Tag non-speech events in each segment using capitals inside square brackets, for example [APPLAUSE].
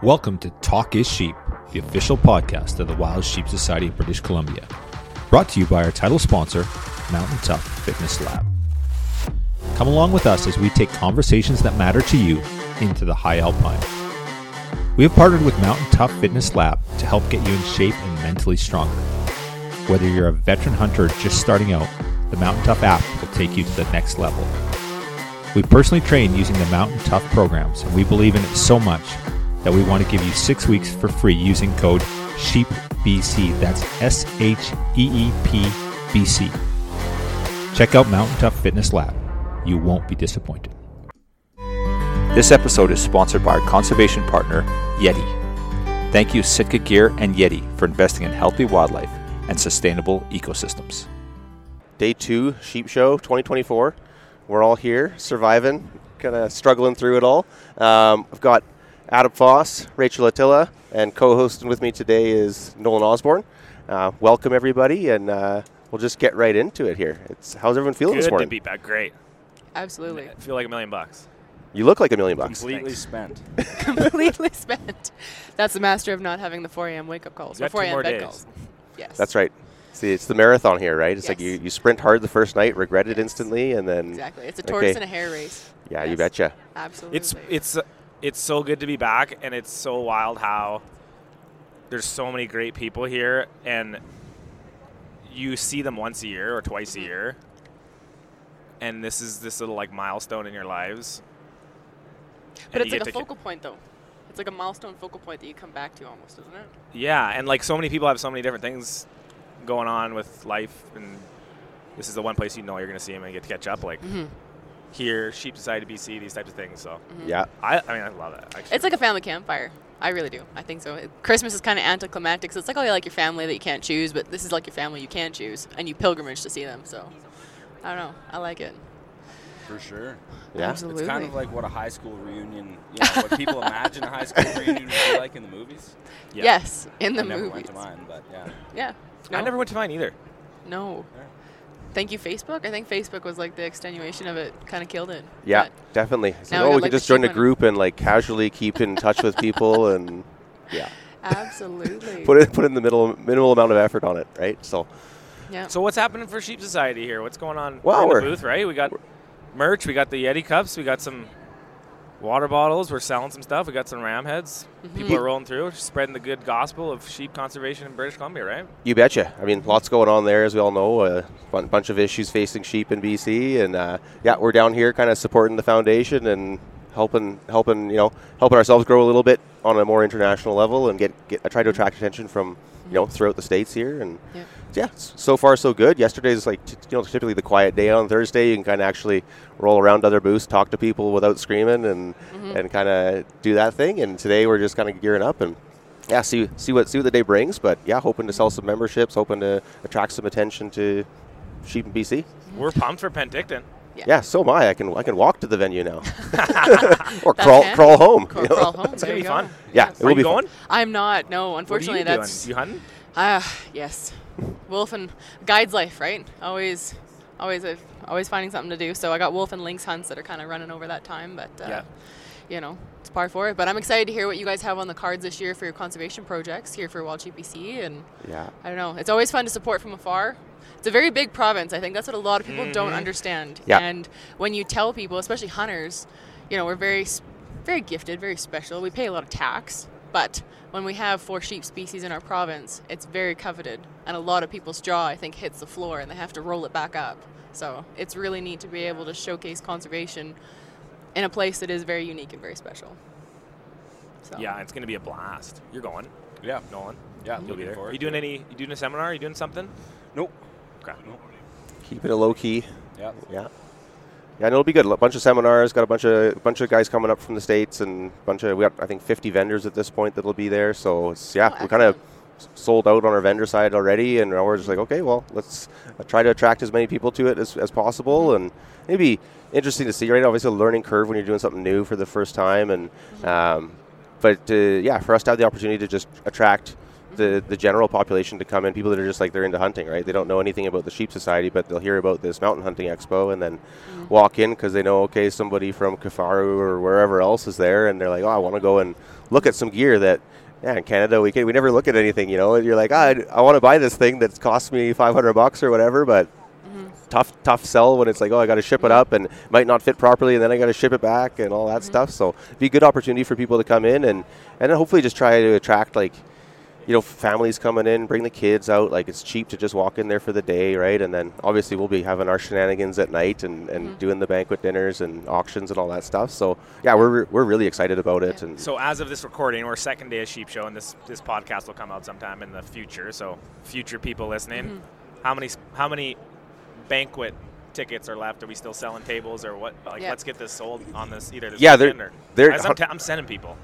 Welcome to Talk is Sheep, the official podcast of the Wild Sheep Society of British Columbia. Brought to you by our title sponsor, Mountain Tough Fitness Lab. Come along with us as we take conversations that matter to you into the high alpine. We have partnered with Mountain Tough Fitness Lab to help get you in shape and mentally stronger. Whether you're a veteran hunter just starting out, the Mountain Tough app will take you to the next level. We personally train using the Mountain Tough programs, and we believe in it so much that we want to give you six weeks for free using code SHEEPBC. That's S H E E P B C. Check out Mountain Tough Fitness Lab. You won't be disappointed. This episode is sponsored by our conservation partner, Yeti. Thank you, Sitka Gear and Yeti, for investing in healthy wildlife and sustainable ecosystems. Day two, Sheep Show 2024. We're all here, surviving, kind of struggling through it all. Um, I've got Adam Foss, Rachel Ahtila, and co-hosting with me today is Nolan Osborne. Uh, welcome everybody, and uh, we'll just get right into it here. It's how's everyone feeling Good this to morning? be back. Great. Absolutely. I feel like a million bucks. You look like a million bucks. completely Thanks. spent. [LAUGHS] [LAUGHS] Completely spent. That's the master of not having the 4 a.m. wake up calls. You Or 4 a.m. bed days. calls. Yes. That's right. See, it's the marathon here, right? It's like you, you sprint hard the first night, regret it Yes. instantly, and then Exactly. It's a Okay. tortoise and a hare race. yeah, you betcha. Absolutely. It's it's it's so good to be back, and it's so wild how there's so many great people here, and you see them once a year or twice a Mhm. year, and this is this little like milestone in your lives. but it's like a focal point, though. It's like a milestone focal point that you come back to almost, isn't it? Yeah, and like so many people have so many different things going on with life, and this is the one place you know you're going to see them and get to catch up. Like Mm-hmm. Here, Sheep Society BC, these types of things. So mm-hmm. Yeah, I, I mean, I love it. Actually. It's like a family campfire. I really do. I think so. Christmas is kind of anticlimactic. So it's like, oh, you like your family that you can't choose, but this is like your family you can choose, and you pilgrimage to see them. So I don't know. I like it. For sure. yeah. Absolutely. It's kind of like what a high school reunion, you know, what people imagine a high school [LAUGHS] reunion would be like in the movies. Yeah. Yes, in the I never went to mine, but yeah. Yeah. I never went to mine either. No. Yeah. Thank you, Facebook. I think Facebook was like the extenuation of it. Kind of killed it. Yeah, But definitely. So, Now we oh, got, we can the just join a group and like casually keep in touch with people and [LAUGHS] yeah, absolutely. put it put in the middle minimal amount of effort on it, right? So yeah. So what's happening for Sheep Society here? What's going on? Well, we're in we're- the booth, right? We got merch. We got the Yeti cups. We got some water bottles. We're selling some stuff. We got some ram heads. Mm-hmm. People are rolling through, spreading the good gospel of sheep conservation in British Columbia, right? you betcha. I mean, lots going on there, as we all know. A bun- bunch of issues facing sheep in BC, and uh, yeah, we're down here, kind of supporting the foundation and helping, helping, you know, helping ourselves grow a little bit on a more international level, and get, get I try to attract attention from, you know, throughout the states here, and Yeah. Yeah, so far so good. Yesterday's like, t- you know, typically the quiet day on Thursday. You can kind of actually roll around other booths, talk to people without screaming, and Mm-hmm. and kind of do that thing. And today we're just kind of gearing up and yeah, see see what see what the day brings. But yeah, hoping to sell some memberships, hoping to attract some attention to sheep and BC. We're pumped for Penticton. Yeah. Yeah, so am I. I can I can walk to the venue now, [LAUGHS] [LAUGHS] or That's crawl handy. crawl home. Crawl, you know? crawl home. It's gonna be go. fun. Yeah, it Are will be going? I'm not. No, What are unfortunately, you that's doing? You hunting? ah yes, wolf and guide's life, right? Always, always, always finding something to do. So I got wolf and lynx hunts that are kind of running over that time, but uh, Yeah. you know, it's par for it. But I'm excited to hear what you guys have on the cards this year for your conservation projects here for Wild GPC, and Yeah, I don't know. It's always fun to support from afar. It's a very big province. I think that's what a lot of people don't understand. Yeah. And when you tell people, especially hunters, you know, we're very, very gifted, very special. We pay a lot of tax, but when we have four sheep species in our province, it's very coveted, and a lot of people's jaw, I think, hits the floor, and they have to roll it back up. So it's really neat to be able to showcase conservation in a place that is very unique and very special. So. Yeah, it's gonna be a blast. You're going, Yeah. Nolan. Yeah. you'll be there. Are you doing any? You doing a seminar? Are you doing something? Nope. Okay. Nope. keeping it a low key. Yeah. Yeah. Yeah, and it'll be good. A bunch of seminars. Got a bunch of bunch of guys coming up from the states, and bunch of we got I think 50 vendors at this point that'll be there. So it's yeah, Oh, we kind of sold out on our vendor side already, and now we're just like, okay, well, let's uh, try to attract as many people to it as, as possible, and maybe interesting to see. Right, obviously a learning curve when you're doing something new for the first time, and um, but uh, yeah, for us to have the opportunity to just attract the, the general population to come in, people that are just like they're into hunting, right? They don't know anything about the Sheep Society, but they'll hear about this mountain hunting expo and then mm-hmm. walk in because they know, okay, somebody from Kifaru or wherever else is there, and they're like, oh, I want to go and look at some gear that. Yeah, in Canada we can, we never look at anything, you know. And you're like, ah, I, I want to buy this thing that's cost me 500 bucks or whatever, but mm-hmm. tough tough sell when it's like oh I got to ship it up and might not fit properly and then I got to ship it back and all that mm-hmm. stuff. So it'd be a good opportunity for people to come in and and then hopefully just try to attract like you know families coming in, bring the kids out. Like it's cheap to just walk in there for the day, right? And then obviously we'll be having our shenanigans at night and, and doing the banquet dinners and auctions and all that stuff. So yeah, we're we're really excited about it. And So as of this recording, we're second day of Sheep Show, and this this podcast will come out sometime in the future. So future people listening, Mm-hmm. how many how many banquet tickets are left? Are we still selling tables or what? Like, Yeah. let's get this sold on this either this Yeah, they're- or they're I'm, t- I'm, sending people.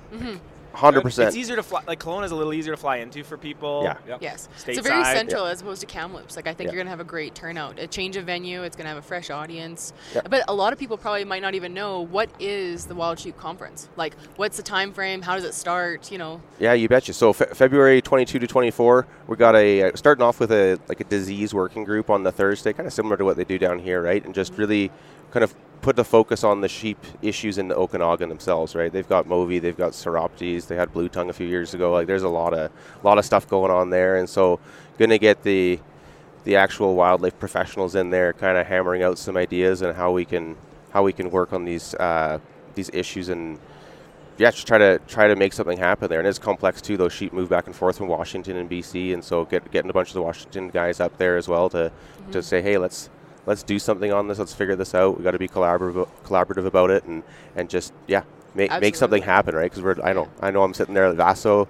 Hundred It's easier to fly. Like Kelowna is a little easier to fly into for people. Yeah. Yep. Yes. It's very Stateside. central as opposed to Kamloops. Like I think Yeah. you're gonna have a great turnout. A change of venue. It's gonna have a fresh audience. Yeah. But a lot of people probably might not even know what is the Wild Sheep Conference. Like what's the time frame? How does it start? You know. Yeah, you betcha. So fe- February 22 to 24, we got a uh, starting off with a like a disease working group on the Thursday, kind of similar to what they do down here, right? And just really kind of put the focus on the sheep issues in the Okanagan themselves, right? They've got Movi, they've got Psoroptes, they had Blue Tongue a few years ago. Like there's a lot of lot of stuff going on there, and so gonna get the the actual wildlife professionals in there, kind of hammering out some ideas and how we can how we can work on these uh, these issues and yeah, just try to try to make something happen there. And it's complex too. Those sheep move back and forth from Washington and BC, and so get, getting a bunch of the Washington guys up there as well to to say, hey, let's let's do something on this. Let's figure this out. We got to be collaborative collaborative about it, and and just yeah, make make something happen, right? Because we're I know I know I'm sitting there at Vaseux,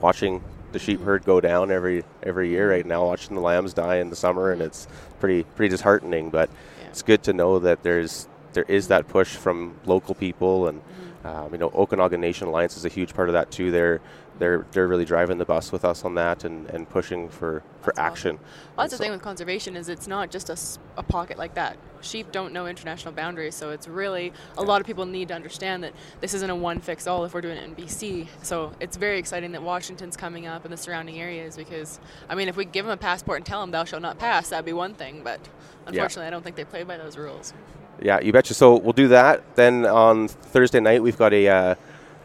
watching the sheep herd go down every every year right now, watching the lambs die in the summer, and it's pretty pretty disheartening. But Yeah. it's good to know that there's there is that push from local people and um, you know Okanagan Nation Alliance is a huge part of that too. They're they're they're really driving the bus with us on that and, and pushing for, for That's awesome. action. Well, that's And the so- thing with conservation is it's not just a, a pocket like that. Sheep don't know international boundaries, so it's really a lot of people need to understand that this isn't a one fix all if we're doing it in BC. So it's very exciting that Washington's coming up and the surrounding areas because I mean, if we give them a passport and tell them thou shalt not pass, that'd be one thing. But unfortunately, I don't think they play by those rules. Yeah, you betcha. So we'll do that. Then on Thursday night we've got a uh,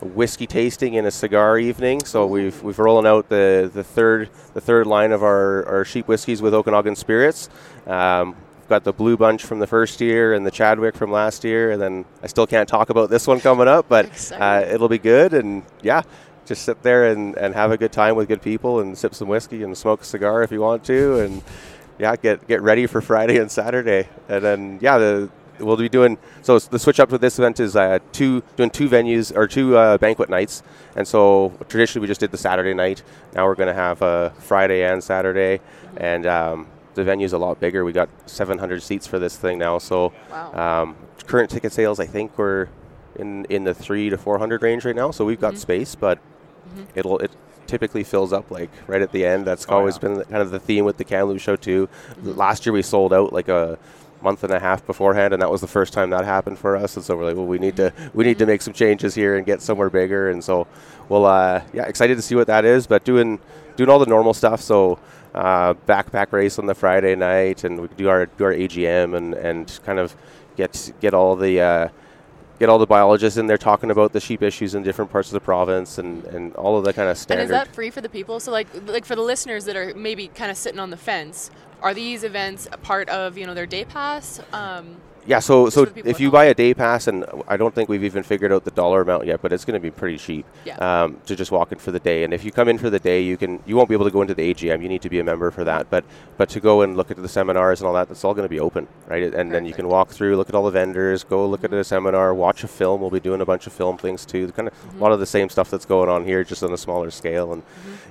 whiskey tasting and a cigar evening. So we've we've rolling out the, the third the third line of our, our sheep whiskeys with Okanagan spirits. Um, we've got the Blue Bunch from the first year and the Chadwick from last year, and then I still can't talk about this one coming up, but uh, it'll be good. And yeah, just sit there and, and have a good time with good people and sip some whiskey and smoke a cigar if you want to, and yeah, get get ready for Friday and Saturday, and then yeah, the we'll be doing so. The switch up with this event is uh, two doing two venues or two uh, banquet nights, and so traditionally we just did the Saturday night. Now we're going to have uh, Friday and Saturday, and um, the venue's a lot bigger. We got 700 seats for this thing now, so Wow. um, current ticket sales I think we're in in the three to 400 range right now. So we've got space, but it'll it typically fills up like right at the end. That's Oh, always yeah. been kind of the theme with the Kamloops show too. Last year we sold out like a month and a half beforehand, and that was the first time that happened for us. And so we're like, well, we need to we need to make some changes here and get somewhere bigger. And so, well, uh, yeah, excited to see what that is. But doing doing all the normal stuff. So. Uh, backpack race on the Friday night, and we do our do our AGM and, and kind of get get all the uh, get all the biologists in there talking about the sheep issues in different parts of the province and, and all of that kind of stuff. And is that free for the people? So like like for the listeners that are maybe kind of sitting on the fence, are these events a part of you know their day pass? Um, yeah, so so for the people if you buy a day pass, and I don't think we've even figured out the dollar amount yet, but it's going to be pretty cheap Yeah. um, to just walk in for the day. And if you come in for the day, you can you won't be able to go into the AGM. You need to be a member for that. But but to go and look at the seminars and all that, that's all going to be open, right? And then you can walk through, look at all the vendors, go look at a seminar, watch a film. We'll be doing a bunch of film things too. Kind of Mm-hmm. a lot of the same stuff that's going on here, just on a smaller scale. And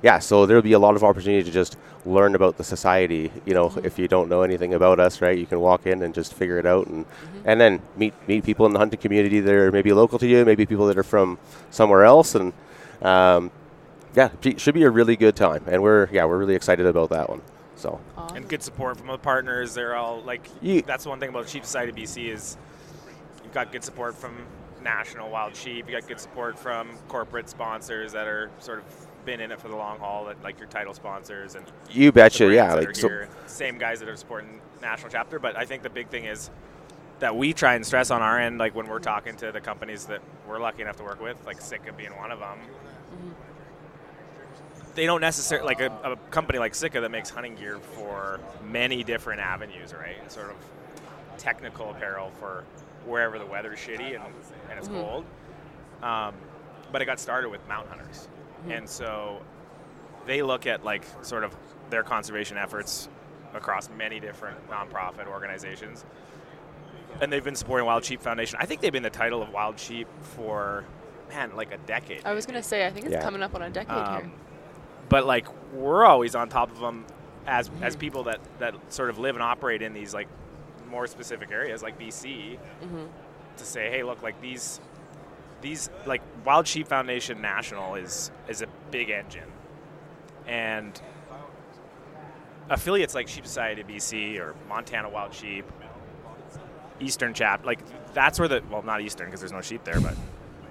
yeah, so there'll be a lot of opportunity to just learn about the society. You know, Mm-hmm. if you don't know anything about us, right, you can walk in and just figure it out, and Mm-hmm. and then meet meet people in the hunting community that are maybe local to you, maybe people that are from somewhere else, and um, yeah, it should be a really good time. And we're yeah, we're really excited about that one. So aw. and good support from the partners. They're all like Ye- that's one thing about Sheep Society BC is you've got good support from National Wild Sheep. You got good support from corporate sponsors that are sort of been in it for the long haul, that like your title sponsors and you betcha, yeah, like so. Same guys that are supporting national chapter, but I think the big thing is that we try and stress on our end, like when we're talking to the companies that we're lucky enough to work with, like Sitka being one of them. They don't necessarily like a, a company like Sitka that makes hunting gear for many different avenues, right? Sort of technical apparel for wherever the weather's shitty and, and it's cold. Um, but it got started with mountain hunters, and so they look at like sort of their conservation efforts across many different nonprofit organizations. And they've been supporting Wild Sheep Foundation. I think they've been the title of Wild Sheep for man, like a decade. I was gonna say, I think it's Yeah. coming up on a decade here. Um, but like we're always on top of them as as people that that sort of live and operate in these like more specific areas like BC to say, hey, look, like these these like Wild Sheep Foundation National is is a big engine, and affiliates like Sheep Society BC or Montana Wild Sheep, Eastern Chap, like that's where the well not Eastern because there's no sheep there, but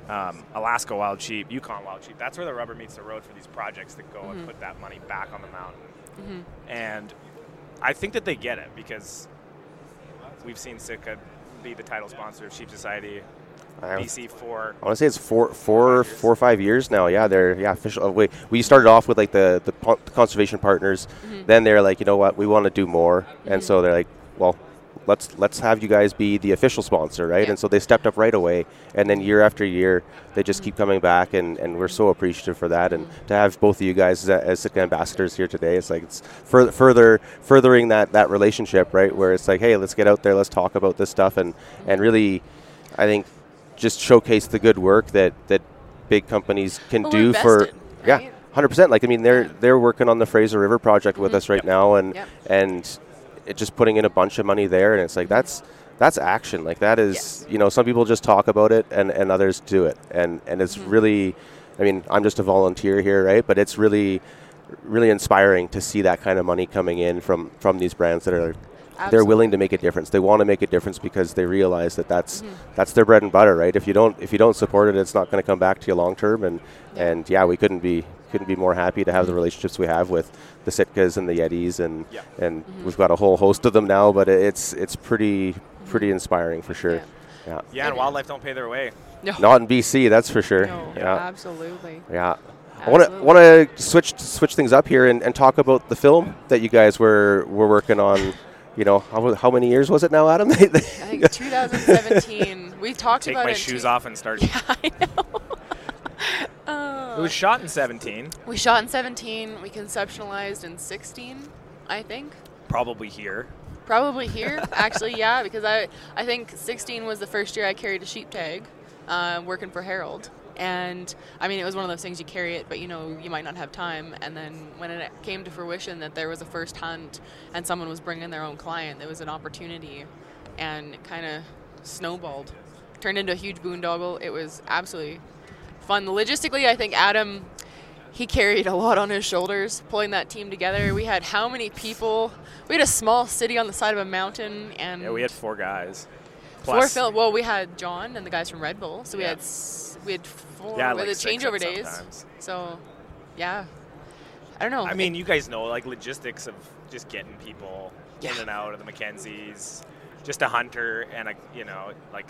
um, Alaska Wild Sheep, Yukon Wild Sheep. That's where the rubber meets the road for these projects that go and mm-hmm. put that money back on the mountain. Mm-hmm. And I think that they get it because we've seen Sitka be the title sponsor of Sheep Society I, BC for I want to say it's four, four, four or five years now. Yeah, they're yeah official. Uh, oh, wait, we started off with like the the po- conservation partners. Mm-hmm. Then they're like, you know what, we want to do more, and so they're like, well, let's let's have you guys be the official sponsor, right? Yeah. And so they stepped up right away, and then year after year, they just keep coming back, and, and we're so appreciative for that. And to have both of you guys as, as Sitka ambassadors here today, it's like it's further further furthering that that relationship, right? Where it's like, hey, let's get out there, let's talk about this stuff, and and really, I think just showcase the good work that that big companies can Well, do for invested, yeah 100% like i mean they're they're working on the fraser river project with mm-hmm. us right now and Yep. and it just putting in a bunch of money there and it's like that's that's action like that is Yes. you know some people just talk about it and and others do it and and it's Mm-hmm. really i mean i'm just a volunteer here right but it's really really inspiring to see that kind of money coming in from from these brands that are they're willing to make a difference. They want to make a difference because they realize that that's Mm-hmm. that's their bread and butter, right? If you don't if you don't support it, it's not going to come back to you long term. And and yeah, we couldn't be couldn't be more happy to have the relationships we have with the Sitkas and the Yetis, and Yeah. and Mm-hmm. we've got a whole host of them now. But it's it's pretty pretty inspiring for sure. Yeah. Yeah. yeah, and wildlife don't pay their way. No. Not in BC, that's for sure. No, Yeah. absolutely. Yeah. I want to want to switch switch things up here and, and talk about the film that you guys were were working on. You know, how, how many years was it now, Adam? [LAUGHS] I think 2017. we talked Take about my it in shoes two- off and start. [LAUGHS] Yeah, I know. It was shot in 17, we shot in 17. We conceptualized in 16, I think. probably here. Probably here, [LAUGHS] actually, yeah, because I I think 16 was the first year I carried a sheep tag, uh, working for Harold, and I mean it was one of those things you carry it, but you know you might not have time. And then when it came to fruition that there was a first hunt and someone was bringing their own client, there was an opportunity, and it kind of snowballed, turned into a huge boondoggle. It was absolutely fun. Logistically, I think Adam he carried a lot on his shoulders pulling that team together. We had how many people? We had a small city on the side of a mountain, and Yeah, we had four guys. four Plus, Phil. Well, we had John and the guys from Red Bull, so we Yeah. had we had four. Yeah, had like the changeover days. sometimes. So, yeah, I don't know. I mean, you guys know like logistics of just getting people in and out of the Mackenzies, just a hunter and a you know like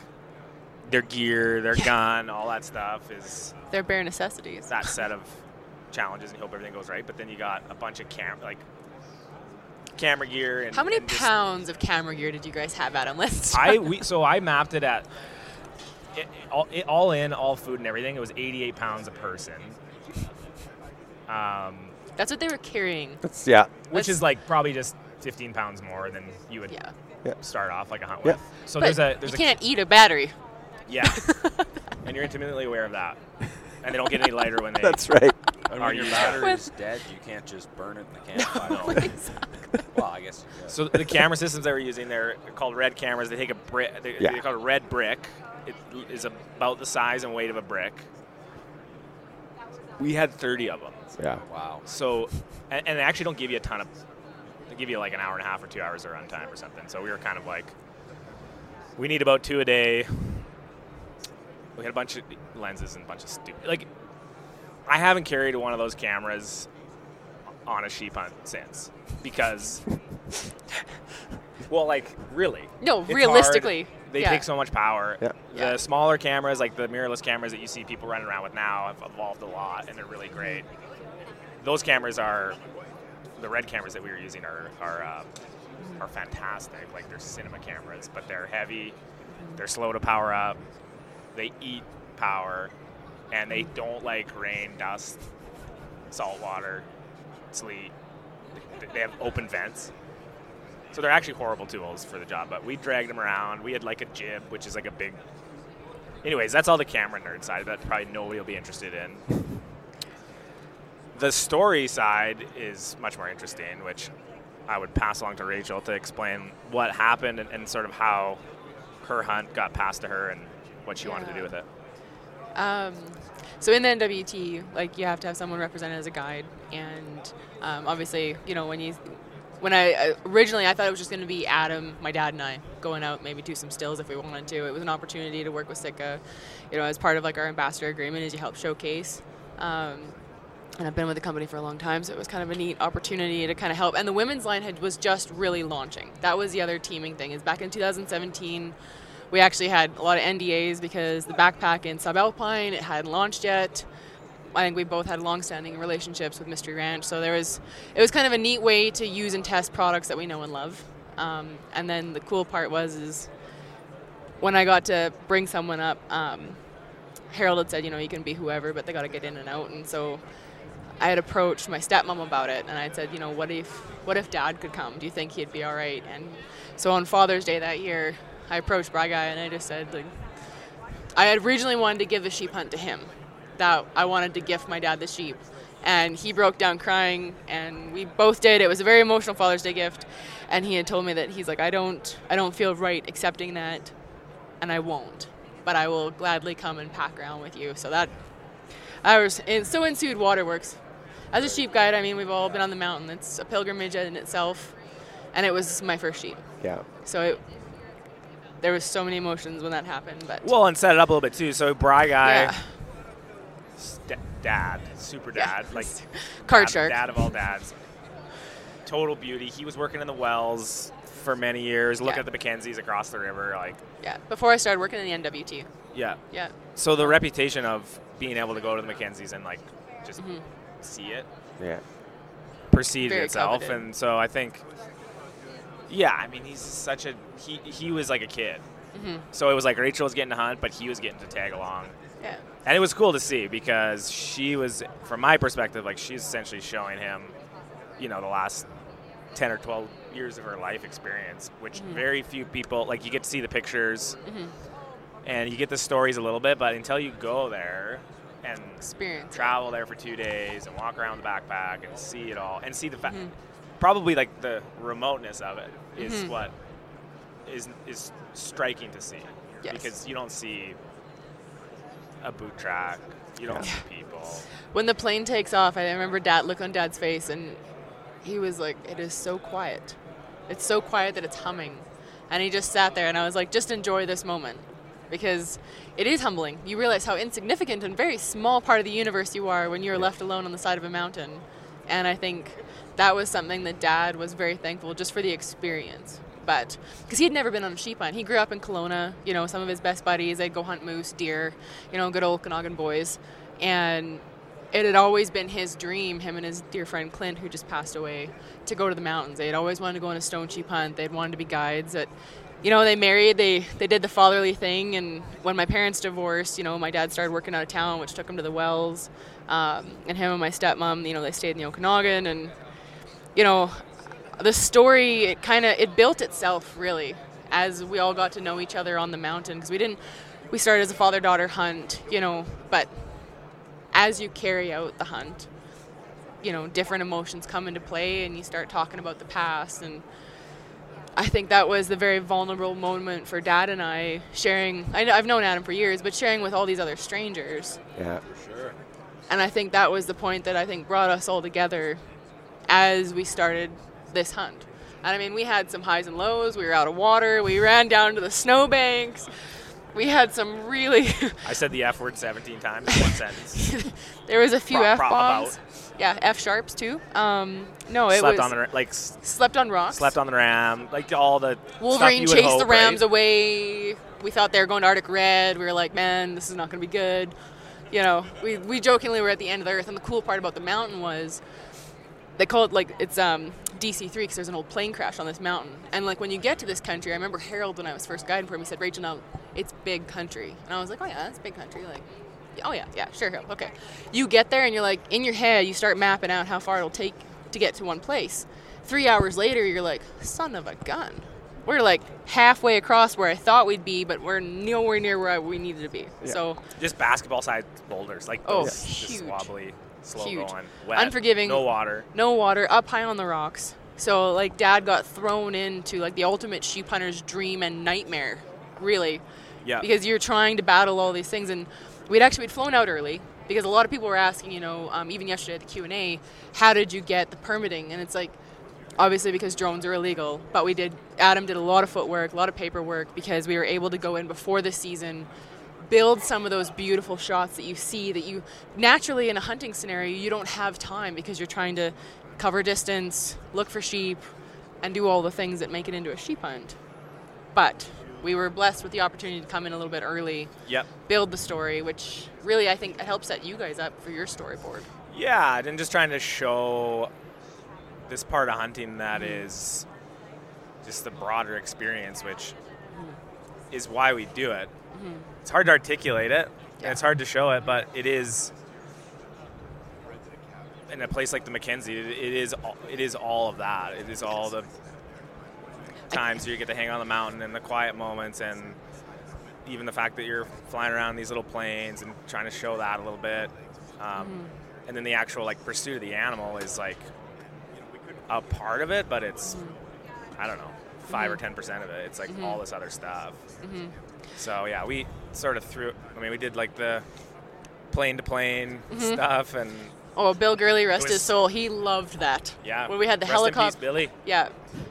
their gear, their gun, all that stuff is they're bare necessities. that [LAUGHS] set of challenges, and you hope everything goes right. But then you got a bunch of cam like camera gear and How many and just- pounds of camera gear did you guys have, Adam? [LAUGHS] Let's. I we so I mapped it at it, all, it, all in, all food and everything. It was 88 pounds a person. Um, That's what they were carrying. That's, yeah. which That's- is like probably just 15 pounds more than you would Yeah, start off like a hunt Yeah. with. So but there's a there's you a can't eat a battery. Yeah, and you're intimately aware of that, and they don't get any lighter when [LAUGHS] they. That's right. And Are when your you- battery's dead, you can't just burn it in the campfire. well, I guess. You could. [LAUGHS] So the camera systems they were using, they're called red cameras. They take a brick. They, Yeah. They're called a red brick. It is about the size and weight of a brick. We had 30 of them. Yeah. wow. So, and, and they actually don't give you a ton of. They give you like an hour and a half or two hours of runtime or something. So we were kind of like, we need about two a day. We had a bunch of lenses and a bunch of stupid. Like, I haven't carried one of those cameras on a sheep hunt since because. well, like really. No, It's realistically, they Yeah. take so much power. Yeah. The Yeah. smaller cameras, like the mirrorless cameras that you see people running around with now, have evolved a lot, and they're really great. Those cameras are the red cameras that we were using are are uh, are fantastic. Like they're cinema cameras, but they're heavy. They're slow to power up. They eat power, and they don't like rain, dust, salt water, sleet. They- have open vents. So they're actually horrible tools for the job, but we dragged them around. We had like a jib, which is like a big. Anyways, that's all the camera nerd side that probably nobody will be interested in. The story side is much more interesting, which I would pass along to Rachel to explain what happened and, and sort of how her hunt got passed to her and what she wanted to do with it. Um, so in the NWT, like you have to have someone represented as a guide, and um, obviously, you know, when you when I originally I thought it was just going to be Adam, my dad, and I going out maybe do some stills if we wanted to. It was an opportunity to work with Sitka, you know, as part of like our ambassador agreement, is you help showcase. Um, and I've been with the company for a long time, so it was kind of a neat opportunity to kind of help. And the women's line had was just really launching. That was the other teaming thing. Is back in 2017, we actually had a lot of NDAs because the backpack in Subalpine it hadn't launched yet. I think we both had long-standing relationships with Mystery Ranch, so there was it was kind of a neat way to use and test products that we know and love. Um, and then the cool part was is when I got to bring someone up. Um, Harold had said, you know, you can be whoever, but they got to get in and out. And so I had approached my stepmom about it, and I said, you know, what if what if Dad could come? Do you think he'd be all right? And so on Father's Day that year, I approached Bry Guy and I just said, like, I had originally wanted to give the sheep hunt to him. That I wanted to gift my dad the sheep, and he broke down crying, and we both did. It was a very emotional Father's Day gift, and he had told me that he's like, I don't, I don't feel right accepting that, and I won't, but I will gladly come and pack around with you. So that I was, and so ensued Waterworks. As a sheep guide, I mean, we've all been on the mountain. It's a pilgrimage in itself, and it was my first sheep. Yeah. So it, there was so many emotions when that happened. But Well, and set it up a little bit too. So Bry guy, yeah, st- dad, super Yeah. dad, like [LAUGHS] card dad, shark. dad of all dads, total beauty. He was working in the wells for many years, looking Yeah. at the Mackenzies across the river, like Yeah, before I started working in the NWT. yeah. Yeah, So the reputation of being able to go to the Mackenzies and like just Mhm. see it Yeah. preceded Very itself, coveted. and so I think, yeah, I mean, he's such a he. He was like a kid, Mhm. so it was like Rachel was getting to hunt, but he was getting to tag along, yeah, and it was cool to see because she was, from my perspective, like she's essentially showing him, you know, the last ten or twelve years of her life experience, which Mhm. very few people like. You get to see the pictures, Mhm. and you get the stories a little bit, but until you go there and experience. travel there for two days and walk around the backpack and see it all and see the fact Mhm. Probably like the remoteness of it is Mhm. what is is striking to see Yes. because you don't see a boot track you don't Yeah. see people When the plane takes off, I remember Dad look on Dad's face, and he was like, "It is so quiet. It's so quiet that it's humming." And he just sat there, and I was like, "Just enjoy this moment." Because it is humbling. You realize how insignificant and very small part of the universe you are when you're left alone on the side of a mountain. And I think that was something that Dad was very thankful just for the experience. But because he had never been on a sheep hunt, he grew up in Kelowna. You know, some of his best buddies they'd go hunt moose, deer. You know, good old Okanagan boys, and it had always been his dream, him and his dear friend Clint, who just passed away, to go to the mountains. They had always wanted to go on a stone sheep hunt. They'd wanted to be guides. That, you know, they married. They they did the fatherly thing. And when my parents divorced, you know, my dad started working out of town, which took him to the wells. Um, and him and my stepmom, you know, they stayed in the Okanagan. And you know, the story it kind of it built itself really as we all got to know each other on the mountain because we didn't we started as a father daughter hunt, you know, but as you carry out the hunt, you know, different emotions come into play and you start talking about the past. And I think that was the very vulnerable moment for dad and I sharing. I, I've known Adam for years, but sharing with all these other strangers. Yeah. For sure. And I think that was the point that I think brought us all together as we started this hunt. And I mean, we had some highs and lows. We were out of water. We ran down to the snowbanks. We had some really. [LAUGHS] i said the f word 17 times in one [LAUGHS] sentence there was a few F bombs. Yeah, f sharps too. Um, no, it slept was on the like slept on rocks. slept on the ram like all the Wolverine chased hope, the rams right? away. we thought they were going to Arctic Red. We were like, man, this is not going to be good. You know, we, we jokingly were at the end of the earth. And the cool part about the mountain was they call it like it's um, DC3 because there's an old plane crash on this mountain. And like when you get to this country, I remember Harold when I was first guiding for him, he said, Rachel, now it's big country. And I was like, oh yeah, that's big country. Like, oh yeah, yeah, sure, Harold. Okay. You get there and you're like, in your head, you start mapping out how far it'll take to get to one place. Three hours later, you're like, son of a gun. We're like halfway across where I thought we'd be, but we're nowhere near where we needed to be. Yeah. So Just basketball-sized boulders, like Oh, those, just huge. wobbly, slow Huge. going, wet, Unforgiving. no water. no water, up high on the rocks. So like dad got thrown into like the ultimate sheep hunter's dream and nightmare, really. Yeah. Because you're trying to battle all these things and we'd actually we'd flown out early because a lot of people were asking, you know, um, even yesterday at the Q&A, how did you get the permitting? And it's like obviously because drones are illegal, but we did Adam did a lot of footwork, a lot of paperwork because we were able to go in before the season build some of those beautiful shots that you see that you naturally in a hunting scenario you don't have time because you're trying to cover distance, look for sheep and do all the things that make it into a sheep hunt. But we were blessed with the opportunity to come in a little bit early, Yep. build the story, which really I think helps set you guys up for your storyboard. Yeah, and just trying to show this part of hunting that mm-hmm. is just the broader experience, which is why we do it. It's hard to articulate it, and it's hard to show it, but it is. In a place like the Mackenzie, it, it is all, it is all of that. It is all the times where you get to hang on the mountain and the quiet moments, and even the fact that you're flying around these little planes and trying to show that a little bit. Um, And then the actual like pursuit of the animal is like a part of it, but it's I don't know five or mm-hmm. ten percent of it. It's like all mm-hmm. this other stuff. Mm-hmm. So yeah, we sort of threw. I mean, we did like the plane to plane stuff, and Oh, Bill Gurley, rest was- his soul, he loved that. yeah. When we had the rest in peace, helicopter. Billy. Yeah,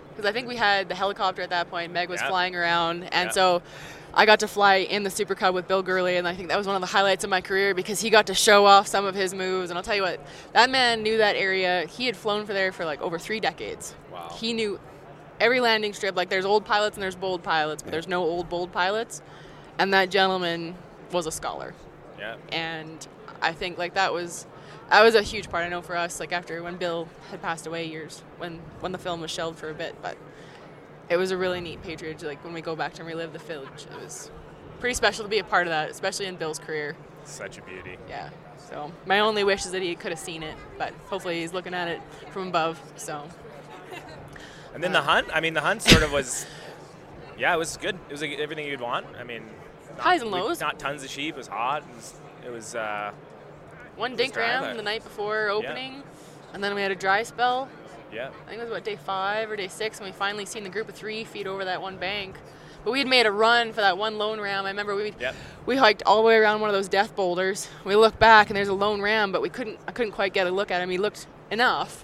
because I think we had the helicopter at that point. Meg was Yeah. flying around, and Yeah. so I got to fly in the Super Cub with Bill Gurley, and I think that was one of the highlights of my career because he got to show off some of his moves. And I'll tell you what, that man knew that area. He had flown for there for like over three decades. Wow. He knew every landing strip. Like there's old pilots and there's bold pilots, but there's no old bold pilots. And that gentleman was a scholar Yeah. and I think like that was that was a huge part. I know for us, like after when Bill had passed away years when when the film was shelved for a bit, but it was a really neat patronage. Like when we go back to relive the village, it was pretty special to be a part of that, especially in Bill's career. Such a beauty. Yeah. So my only wish is that he could have seen it, but hopefully he's looking at it from above. So And then the hunt. I mean, the hunt sort of was. Yeah, it was good. It was like everything you'd want. I mean, not- Highs and lows. Not tons of sheep. It was hot. It was. It was uh, one dink ram the night before opening, and then we had a dry spell. yeah. I think it was what day five or day six when we finally seen the group of three feet over that one bank. But we had made a run for that one lone ram. I remember we Yep. we hiked all the way around one of those death boulders. We looked back and there's a lone ram, but we couldn't I couldn't quite get a look at him. He looked enough.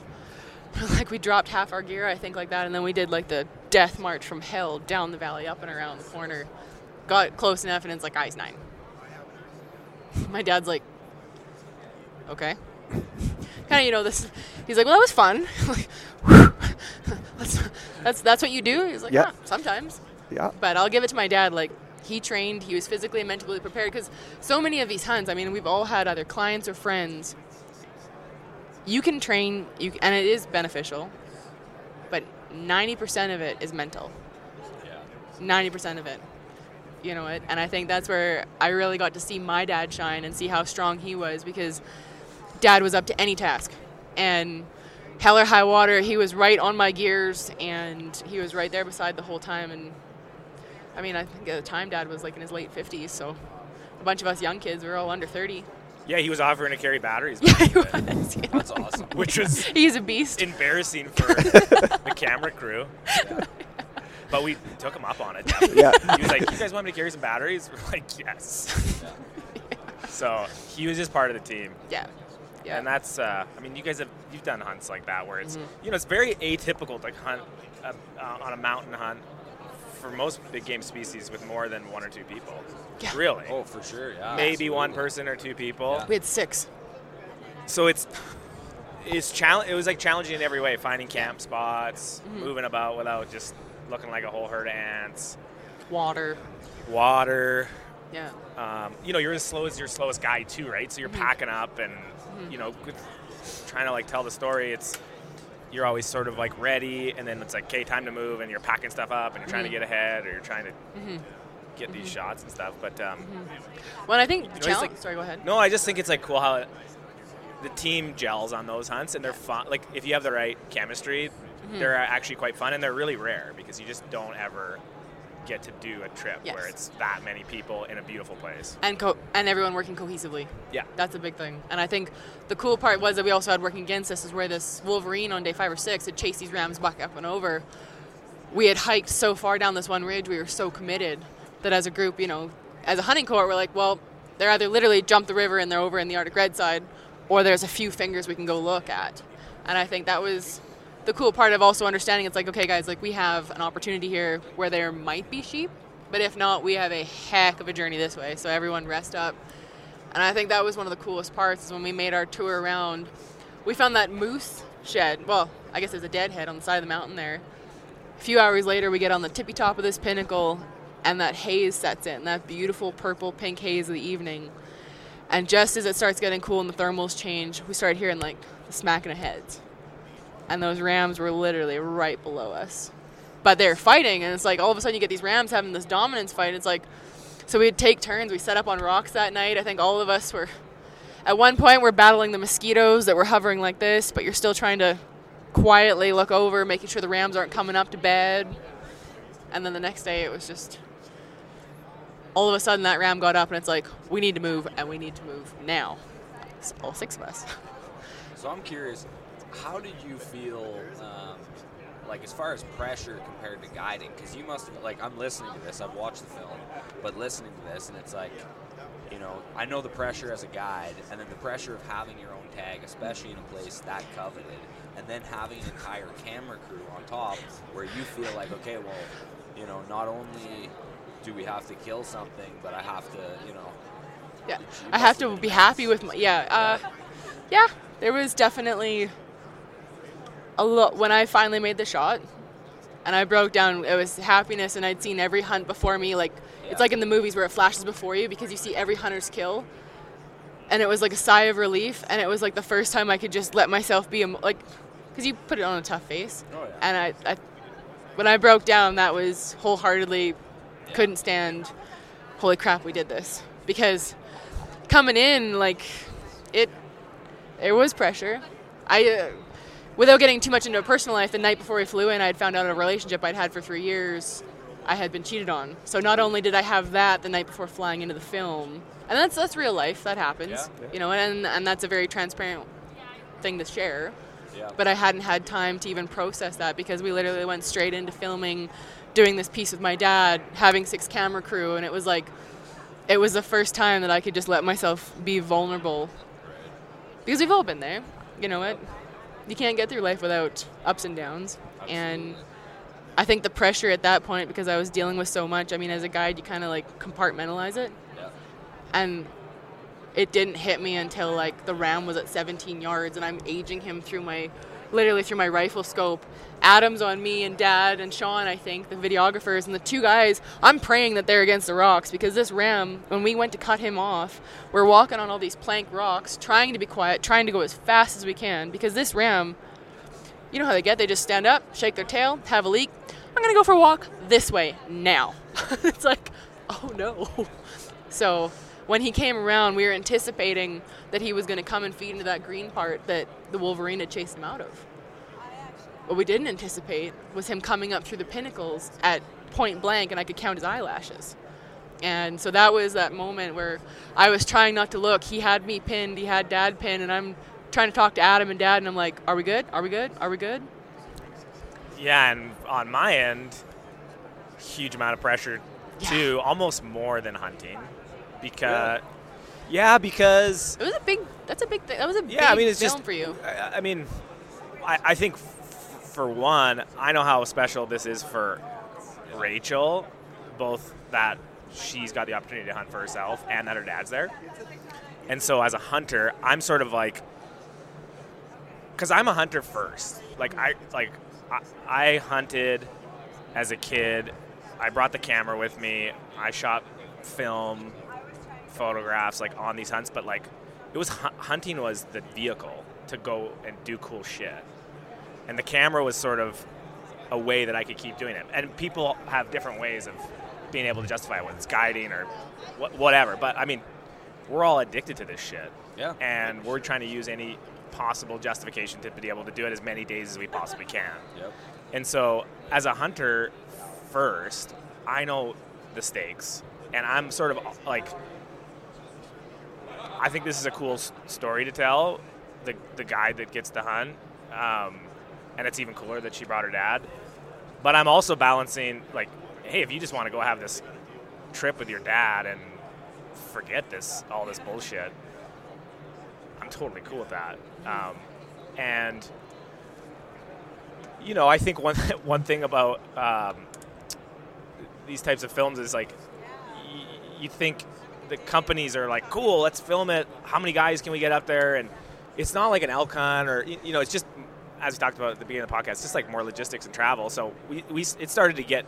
[LAUGHS] like we dropped half our gear, I think, like that, and then we did like the death march from hell down the valley, up and around the corner. Got close enough, and it's like eyes nine. [LAUGHS] My dad's like, okay. [LAUGHS] kind of, you know, this. He's like, well, that was fun. like, whew. that's, that's that's what you do. He's like, Yeah. yeah, sometimes. Yeah. But I'll give it to my dad. Like he trained, he was physically and mentally prepared because so many of these hunts. I mean, we've all had either clients or friends. You can train, you and it is beneficial, but ninety percent of it is mental. Ninety percent of it, you know it, and I think that's where I really got to see my dad shine and see how strong he was because dad was up to any task, and hell or high water, he was right on my gears and he was right there beside the whole time. And I mean, I think at the time Dad was like in his late 50s, so a bunch of us young kids, we were all under 30. Yeah, he was offering to carry batteries, Yeah, [LAUGHS] he was. yeah. That's awesome. which was He's a beast. embarrassing for [LAUGHS] the camera crew. [LAUGHS] But we took him up on it. Definitely. Yeah. He was like, "You guys want me to carry some batteries?" We're like, "Yes." So he was just part of the team, Yeah. Yeah. and that's. Uh, I mean, you guys have you've done hunts like that where it's Mm-hmm. you know it's very atypical to hunt uh, uh, on a mountain hunt for most big game species with more than one or two people. Yeah. Really. Oh, for sure. Yeah. Maybe one person or two people. Yeah. we had six. So it's it's challenge. It was like challenging in every way, finding camp spots, Mm-hmm. moving about without just looking like a whole herd of ants. Water. water. Yeah. Um, you know, you're as slow as your slowest guy too, right? So you're packing up, and you know, trying to like tell the story. It's you're always sort of like ready, and then it's like, okay, time to move, and you're packing stuff up, and you're trying to get ahead, or you're trying to get these shots and stuff. But um, Well, and I think the challenge. like- sorry, go ahead. no, I just think it's like cool how it, the team gels on those hunts, and they're fun. Like if you have the right chemistry, Mm-hmm. they're actually quite fun, and they're really rare because you just don't ever get to do a trip Yes. where it's that many people in a beautiful place. And co- and everyone working cohesively. Yeah. That's a big thing. And I think the cool part was that we also had working against us is where this Wolverine on day five or six had chased these rams back up and over. We had hiked so far down this one ridge, we were so committed that as a group, you know, as a hunting cohort, we're like, well, they're either literally jump the river and they're over in the Arctic Red side, or there's a few fingers we can go look at. And I think that was the cool part of also understanding it's like, okay, guys, like we have an opportunity here where there might be sheep, but if not, we have a heck of a journey this way. So everyone rest up. And I think that was one of the coolest parts is when we made our tour around. We found that moose shed. Well, I guess there's a dead head on the side of the mountain there. A few hours later, we get on the tippy top of this pinnacle, and that haze sets in, that beautiful purple pink haze of the evening. And just as it starts getting cool and the thermals change, we start hearing like the smacking of heads. And those rams were literally right below us. But they're fighting, and it's like all of a sudden you get these rams having this dominance fight. It's like, so we'd take turns. We set up on rocks that night. I think all of us were, at one point, we're battling the mosquitoes that were hovering like this, but you're still trying to quietly look over, making sure the rams aren't coming up to bed. And then the next day, it was just all of a sudden that ram got up, and it's like, we need to move, and we need to move now. All six of us. So I'm curious, how did you feel, um, like as far as pressure compared to guiding? Because you must have, like, I'm listening to this, I've watched the film, but listening to this, and it's like, you know, I know the pressure as a guide, and then the pressure of having your own tag, especially in a place that coveted, and then having an entire camera crew on top, where you feel like, okay, well, you know, not only do we have to kill something, but I have to, you know, Yeah, You I have to be happy with my yeah. Uh, yeah, there was definitely a lot when I finally made the shot, and I broke down. It was happiness, and I'd seen every hunt before me. Like Yeah. it's like in the movies where it flashes before you because you see every hunter's kill, and it was like a sigh of relief. And it was like the first time I could just let myself be like, because you put it on a tough face, Oh, yeah. and I, I when I broke down, that was wholeheartedly couldn't stand. Holy crap, we did this because coming in like it there was pressure i uh, without getting too much into a personal life the night before we flew in i had found out a relationship i'd had for three years i had been cheated on so not only did i have that the night before flying into the film and that's that's real life that happens Yeah. you know and and that's a very transparent thing to share yeah. but I hadn't had time to even process that because we literally went straight into filming, doing this piece with my dad, having six camera crew, and it was like, it was the first time that I could just let myself be vulnerable. Because we've all been there, you know what? You can't get through life without ups and downs, and I think the pressure at that point because I was dealing with so much. I mean, as a guide, you kind of like compartmentalize it, Yeah. and it didn't hit me until like the ram was at 17 yards and i'm aging him through my literally through my rifle scope. Adam's on me and dad and sean i think the videographers and the two guys. I'm praying that they're against the rocks because this ram when we went to cut him off we're walking on all these plank rocks trying to be quiet trying to go as fast as we can because this ram you know how they get they just stand up shake their tail have a leak. I'm gonna go for a walk this way now. [LAUGHS] It's like oh no. So when he came around, we were anticipating that he was going to come and feed into that green part that the Wolverine had chased him out of. What we didn't anticipate was him coming up through the pinnacles at point blank, and I could count his eyelashes. And so that was that moment where I was trying not to look. He had me pinned, he had dad pinned, and I'm trying to talk to Adam and dad, and I'm like, Are we good? Are we good? Are we good? Yeah, and on my end, huge amount of pressure too, almost more than hunting, because yeah, because It was a big, that's a big thing. That was a big yeah, I mean it's film just for you. I, I mean, I, I think f- for one, I know how special this is for Rachel, both that she's got the opportunity to hunt for herself and that her dad's there, and so as a hunter, I'm sort of like, because I'm a hunter first. Like I like I, I hunted as a kid. I brought the camera with me. I shot film, photographs like on these hunts, but like it was hunting was the vehicle to go and do cool shit, and the camera was sort of a way that I could keep doing it. And people have different ways of being able to justify it, whether it's guiding or wh- whatever. But I mean, we're all addicted to this shit, Yeah. and we're trying to use any possible justification to be able to do it as many days as we possibly can. Yep. And so, as a hunter, first, I know the stakes, and I'm sort of like, I think this is a cool story to tell. The the guide that gets the hunt, um, and it's even cooler that she brought her dad. But I'm also balancing like, hey, if you just want to go have this trip with your dad and forget this all this bullshit, I'm totally cool with that. Um, and you know, I think one [LAUGHS] one thing about um, these types of films is like y- you think the companies are like, cool, let's film it. How many guys can we get up there? And it's not like an hunt or you know, it's just as we talked about at the beginning of the podcast, it's just like more logistics and travel. So we, we it started to get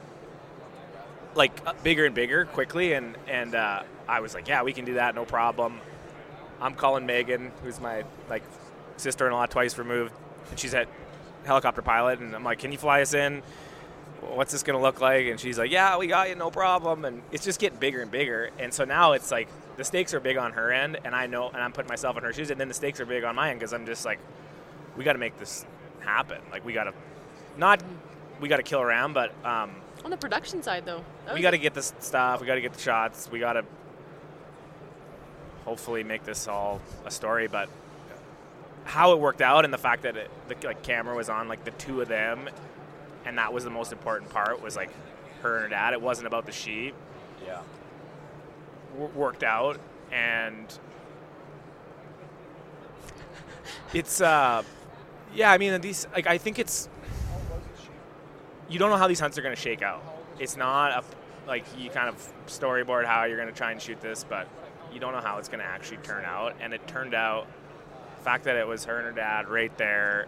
like uh, bigger and bigger quickly, and and uh, I was like, yeah, we can do that, no problem. I'm calling Megan, who's my like sister-in-law twice removed, and she's a helicopter pilot, and I'm like, can you fly us in? What's this gonna look like? And she's like, yeah, we got you, no problem. And it's just getting bigger and bigger, and so now it's like the stakes are big on her end, and I know, and I'm putting myself in her shoes, and then the stakes are big on my end because I'm just like, we got to make this happen. Like we got to, not, we got to kill around, but um, On the production side, though, we got to get this stuff. We got to get the shots. We got to hopefully make this all a story. But how it worked out and the fact that it, the like camera was on like the two of them, and that was the most important part was like her and her dad. It wasn't about the sheep. Yeah. W- worked out and it's uh yeah i mean these like i think it's you don't know how these hunts are going to shake out it's not a like you kind of storyboard how you're going to try and shoot this but you don't know how it's going to actually turn out and it turned out the fact that it was her and her dad right there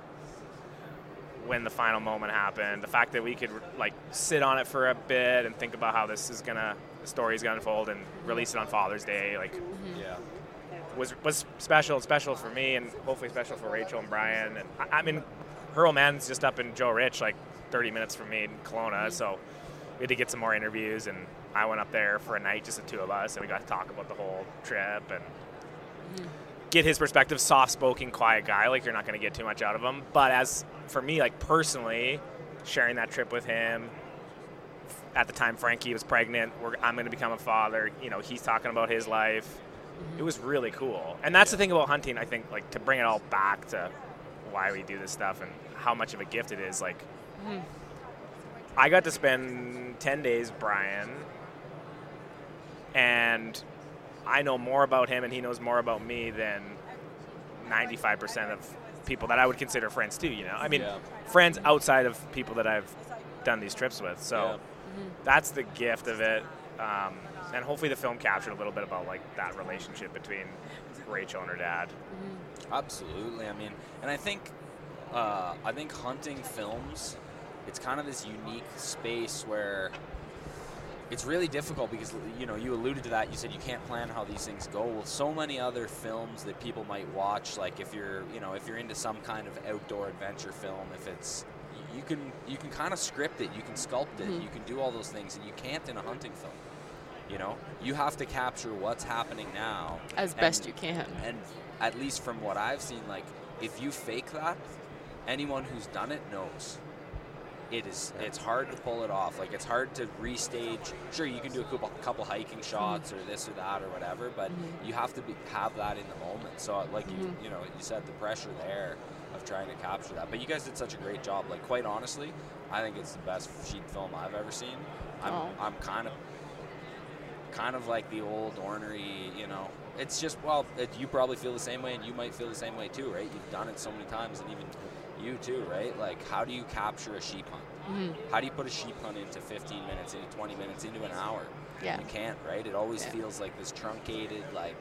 when the final moment happened the fact that we could like sit on it for a bit and think about how this is going to the story is going to unfold and release it on father's day like mm-hmm. Yeah. was was special, special for me, and hopefully special for Rachel and Brian. And I, I mean, her old man's just up in Joe Rich, like 30 minutes from me in Kelowna, mm-hmm. so we had to get some more interviews. And I went up there for a night, just the two of us, and we got to talk about the whole trip and mm-hmm. Get his perspective. Soft-spoken, quiet guy, like you're not going to get too much out of him. But as for me, like personally, sharing that trip with him. At the time, Frankie was pregnant. We're, I'm going to become a father. You know, he's talking about his life mm-hmm. it was really cool. And that's the thing about hunting, I think, like to bring it all back to why we do this stuff and how much of a gift it is. Like, mm-hmm. I got to spend 10 days Brian, and I know more about him and he knows more about me than 95% of people that I would consider friends too, you know? I mean, Yeah. friends outside of people that I've done these trips with. So Yeah. that's the gift of it. Um, and hopefully the film captured a little bit about like that relationship between Rachel and her dad. Absolutely. I mean, and I think, uh, I think hunting films, it's kind of this unique space where it's really difficult because you know you alluded to that. You said you can't plan how these things go. Well, so many other films that people might watch, like if you're, you know, if you're into some kind of outdoor adventure film, if it's you can you can kind of script it, you can sculpt it, mm-hmm. you can do all those things, and you can't in a hunting film. You know, you have to capture what's happening now as best you can. and at least from what I've seen, like if you fake that, anyone who's done it knows. It is. It's hard to pull it off. Like it's hard to restage. Sure, you can do a couple, couple hiking mm-hmm. shots or this or that or whatever, but mm-hmm. you have to be, have that in the moment. So, like you, mm-hmm. you know, you said the pressure there of trying to capture that. But you guys did such a great job. Like quite honestly, I think it's the best sheep film I've ever seen. I'm, Aw. I'm kind of kind of like the old ornery, you know. It's just well, it, you probably feel the same way, and you might feel the same way too, right? You've done it so many times, and even you too, right? Like, how do you capture a sheep hunt? Mm-hmm. How do you put a sheep hunt into 15 minutes, into 20 minutes, into an hour? Yeah. You can't, right? It always Yeah. feels like this truncated, like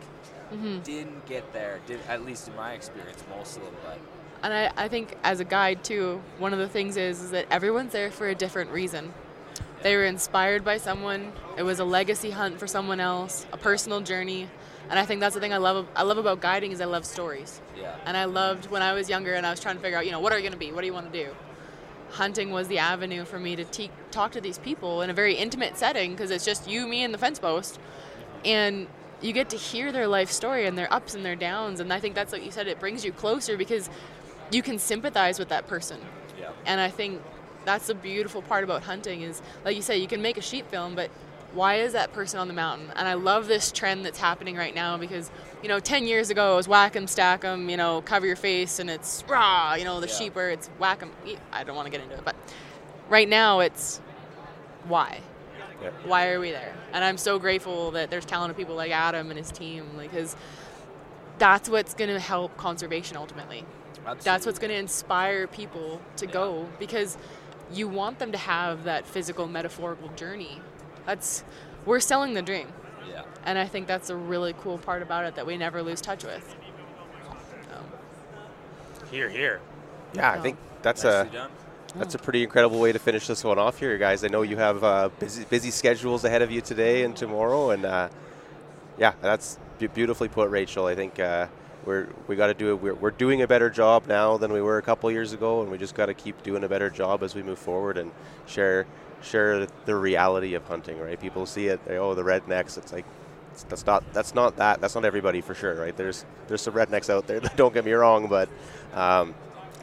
Mm-hmm. didn't get there. Did at least in my experience, most of them, but And I, I think as a guide too, one of the things is, is that everyone's there for a different reason. They were inspired by someone. It was a legacy hunt for someone else, a personal journey. And I think that's the thing I love. I love about guiding is I love stories. Yeah. And I loved when I was younger and I was trying to figure out, you know, what are you going to be? What do you want to do? Hunting was the avenue for me to te- talk to these people in a very intimate setting because it's just you, me, and the fence post. And you get to hear their life story and their ups and their downs. And I think that's like you said, it brings you closer because you can sympathize with that person. Yeah. And I think that's the beautiful part about hunting is, like you said, you can make a sheep film, but why is that person on the mountain? And I love this trend that's happening right now because, you know, 10 years ago it was whack 'em, stack 'em, you know, cover your face and it's rah, you know, the Yeah. sheep where it's whack 'em. I don't want to get into it, but right now it's why? Yeah. Why are we there? And I'm so grateful that there's talented people like Adam and his team, because that's what's going to help conservation ultimately that's what's going to inspire people to go because you want them to have that physical metaphorical journey that's we're selling the dream Yeah. and i think that's a really cool part about it that we never lose touch with So, Here, here. Yeah, I think that's Nicely a done. that's a pretty incredible way to finish this one off here, guys. I know you have uh, busy busy schedules ahead of you today and tomorrow, and uh, yeah, that's be- beautifully put, Rachel. I think uh, we're we got to do it. We're, we're doing a better job now than we were a couple years ago, and we just got to keep doing a better job as we move forward and share share the reality of hunting. Right? People see it. They, oh, the rednecks. It's like it's- that's not that's not that that's not everybody for sure. Right? There's there's some rednecks out there. [LAUGHS] Don't get me wrong, but um,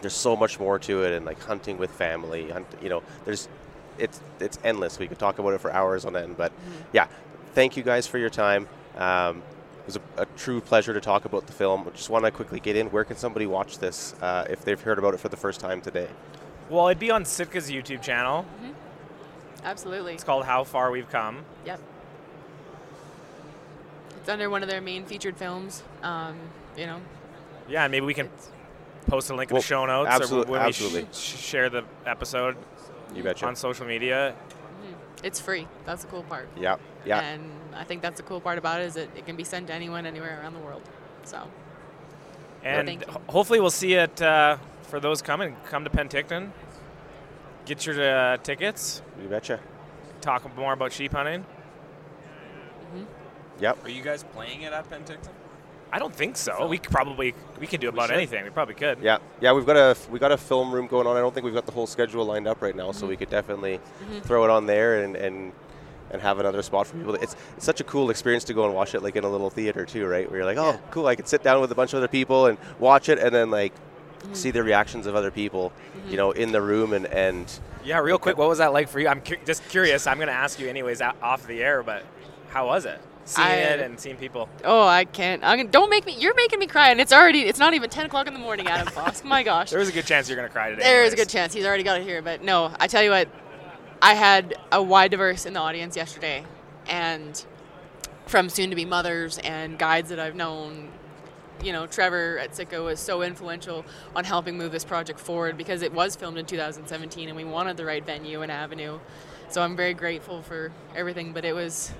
there's so much more to it, and like hunting with family. Hunt, you know, there's it's it's endless. We could talk about it for hours on end. But yeah, thank you guys for your time. Um, it was a, a true pleasure to talk about the film. Just want to quickly get in. Where can somebody watch this uh, if they've heard about it for the first time today? Well, it'd be on Sitka's YouTube channel. absolutely It's called How Far We've Come. yep it's under one of their main featured films um, you know Yeah, maybe we can it's, post a link in Well, the show notes absolute- or when absolutely. we sh- share the episode You betcha. on social media. It's free that's the cool part Yeah, yeah. and i think that's the cool part about it is that it can be sent to anyone anywhere around the world so And thank you. hopefully we'll see it uh, for those coming. Come to Penticton. Get your uh, tickets. You betcha. Talk more about sheep hunting. Yep. Are you guys playing it at Penticton? I don't think so. We could probably we could do about should. anything. We probably could. Yeah, yeah. We've got a we got a film room going on. I don't think we've got the whole schedule lined up right now, so we mm-hmm. could definitely mm-hmm. throw it on there and, and and have another spot for people. It's, it's such a cool experience to go and watch it like in a little theater too, right? Where you're like, oh, Yeah. cool. I could sit down with a bunch of other people and watch it, and then like mm-hmm. see the reactions of other people, you know, in the room and and Yeah, real quick, what was that like for you? I'm cu- just curious. I'm going to ask you anyways o- off the air, but how was it? Seeing I- it and seeing people. Oh, I can't. I can, don't make me. You're making me cry, and it's already. It's not even 10 o'clock in the morning, Adam [LAUGHS] Foss. My gosh. There was a good chance you're going to cry today. There is a good chance he's already got it here, but no. I tell you what, I had a wide diverse in the audience yesterday, and from soon-to-be mothers and guides that I've known. You know, Trevor at Sitka was so influential on helping move this project forward because it was filmed in 2017 and we wanted the right venue and avenue. So I'm very grateful for everything, but it was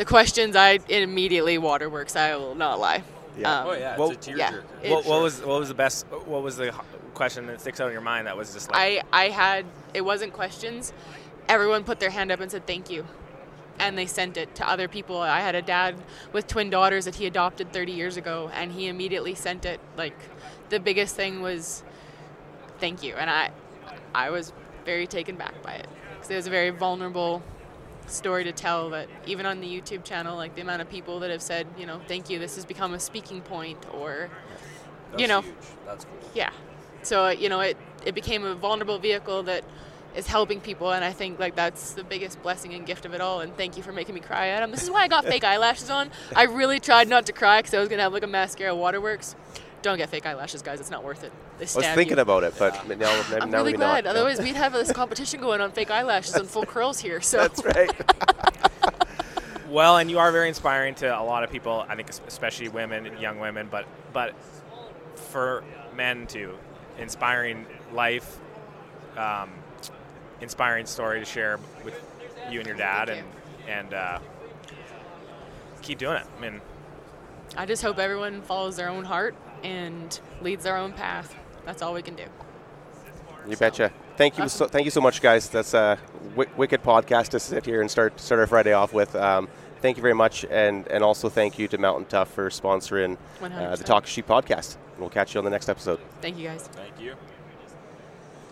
the questions I immediately waterworks. I will not lie. Yeah. Um, oh yeah, well, it's a tearjerker. yeah, it- What, what was what was the best? What was the question that sticks out in your mind that was just like? I, I had it wasn't questions. Everyone put their hand up and said thank you. And they sent it to other people. I had a dad with twin daughters that he adopted 30 years ago and he immediately sent it. Like the biggest thing was thank you. And I I was very taken back by it because it was a very vulnerable story to tell that even on the YouTube channel like the amount of people that have said, you know, thank you, this has become a speaking point or That's you know, huge. That's cool. yeah. So uh, you know, it it became a vulnerable vehicle that is helping people, and I think like that's the biggest blessing and gift of it all. And thank you for making me cry, Adam. This is why I got fake [LAUGHS] eyelashes on. I really tried not to cry because I was gonna have like a mascara waterworks. Don't get fake eyelashes, guys. It's not worth it. They I was thinking you. about it, but now, now, I'm now really maybe glad. not. Otherwise, we'd have this competition going on fake eyelashes and full curls here. So [LAUGHS] That's right. [LAUGHS] Well, and you are very inspiring to a lot of people. I think, especially women, and young women, but but for men too, inspiring life, um, inspiring story to share with you and your dad, Thank and and uh, keep doing it. I mean, I just hope everyone follows their own heart and leads their own path. That's all we can do. You betcha. thank you so thank you so much, guys. That's a w- wicked podcast to sit here and start start our Friday off with. Um, thank you very much, and and also thank you to Mountain Tough for sponsoring uh, the 100%. Talk Sheep podcast. And we'll catch you on the next episode. Thank you guys. Thank you.